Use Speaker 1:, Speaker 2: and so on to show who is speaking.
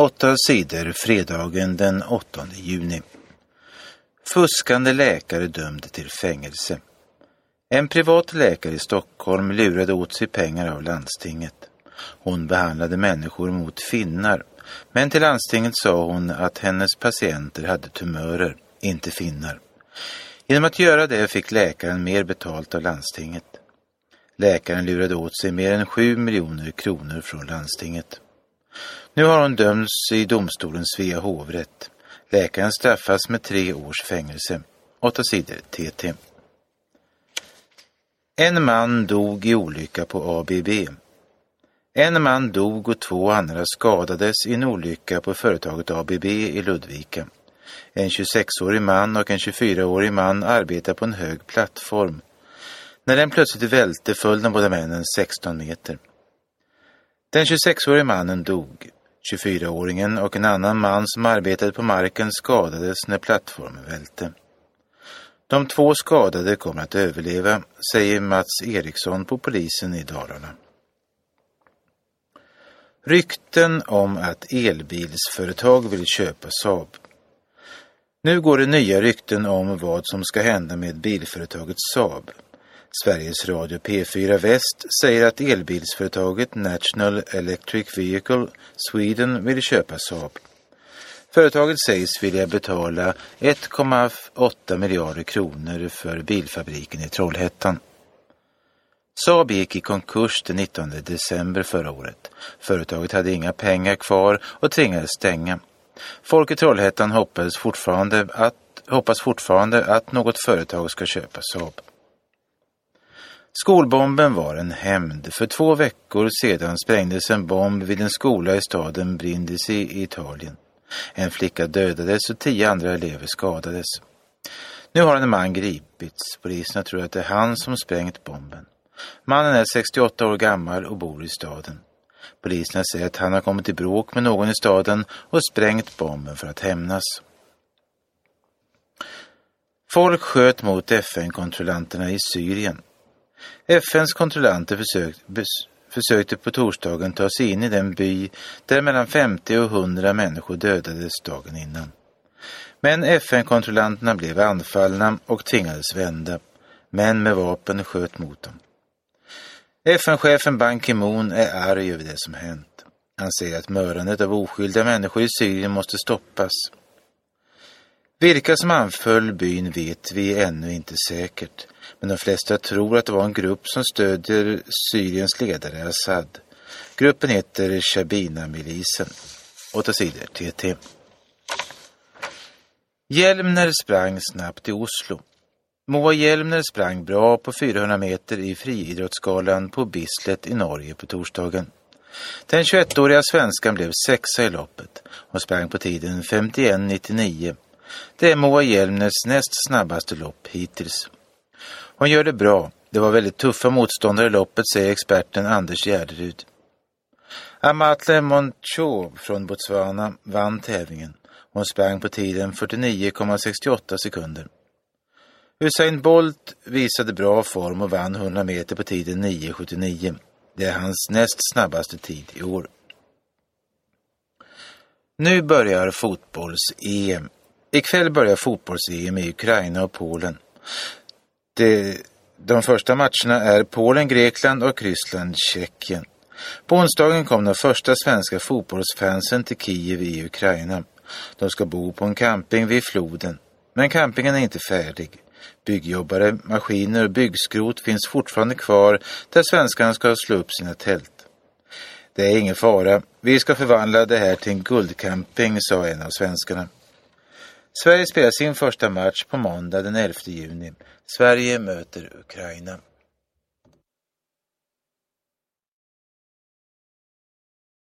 Speaker 1: Åtta sidor fredagen den 8 juni. Fuskande läkare dömd till fängelse. En privat läkare i Stockholm lurade åt sig pengar av landstinget. Hon behandlade människor mot finnar, men till landstinget sa hon att hennes patienter hade tumörer, inte finnar. Genom att göra det fick läkaren mer betalt av landstinget. Läkaren lurade åt sig mer än sju miljoner kronor från landstinget. Nu har hon dömts i domstolen Svea hovrätt. Läkaren straffas med tre års fängelse. Åtta sidor TT. En man dog i olycka på ABB. En man dog och två andra skadades i en olycka på företaget ABB i Ludvika. En 26-årig man och en 24-årig man arbetar på en hög plattform. När den plötsligt välte föll de båda männen 16 meter. Den 26-årige mannen dog. 24-åringen och en annan man som arbetade på marken skadades när plattformen välte. De två skadade kommer att överleva, säger Mats Eriksson på polisen i Dalarna. Rykten om att elbilsföretag vill köpa Saab. Nu går det nya rykten om vad som ska hända med bilföretaget Saab. Sveriges Radio P4 Väst säger att elbilsföretaget National Electric Vehicle Sweden vill köpa Saab. Företaget sägs vilja betala 1,8 miljarder kronor för bilfabriken i Trollhättan. Saab gick i konkurs den 19 december förra året. Företaget hade inga pengar kvar och tvingades stänga. Folk i Trollhättan hoppas fortfarande att, hoppas fortfarande att något företag ska köpa Saab. Skolbomben var en hämnd. För två veckor sedan sprängdes en bomb vid en skola i staden Brindisi i Italien. En flicka dödades och tio andra elever skadades. Nu har en man gripits. Poliserna tror att det är han som sprängt bomben. Mannen är 68 år gammal och bor i staden. Poliserna säger att han har kommit i bråk med någon i staden och sprängt bomben för att hämnas. Folk sköt mot FN-kontrollanterna i Syrien. FNs kontrollanter försökte, försökte på torsdagen ta sig in i den by där mellan 50 och 100 människor dödades dagen innan. Men FN-kontrollanterna blev anfallna och tvingades vända. Män med vapen sköt mot dem. FN-chefen Ban Ki-Moon är arg över det som hänt. Han säger att mördandet av oskyldiga människor i Syrien måste stoppas. Vilka som anföll byn vet vi ännu inte säkert, men de flesta tror att det var en grupp som stödjer Syriens ledare Assad. Gruppen heter Shabina-milisen. Åtta sidor TT. Hjelmner sprang snabbt i Oslo. Moa Hjelmner sprang bra på 400 meter i friidrottsgalan på Bislett i Norge på torsdagen. Den 21-åriga svenskan blev sexa i loppet och sprang på tiden 51.99. Det är Moa Hjelmners näst snabbaste lopp hittills. Hon gör det bra. Det var väldigt tuffa motståndare i loppet, säger experten Anders Gärderud. Amatle Moncho från Botswana vann tävlingen. Hon sprang på tiden 49,68 sekunder. Usain Bolt visade bra form och vann 100 meter på tiden 9,79. Det är hans näst snabbaste tid i år. Nu börjar fotbolls-EM. Ikväll börjar fotbolls-EM i Ukraina och Polen. Det, de första matcherna är Polen, Grekland och Ryssland, Tjeckien. På onsdagen kom de första svenska fotbollsfansen till Kiev i Ukraina. De ska bo på en camping vid floden. Men campingen är inte färdig. Byggjobbare, maskiner och byggskrot finns fortfarande kvar där svenskarna ska slå upp sina tält. Det är ingen fara. Vi ska förvandla det här till en guldcamping, sa en av svenskarna. Sverige spelar sin första match på måndag den 11 juni. Sverige möter Ukraina.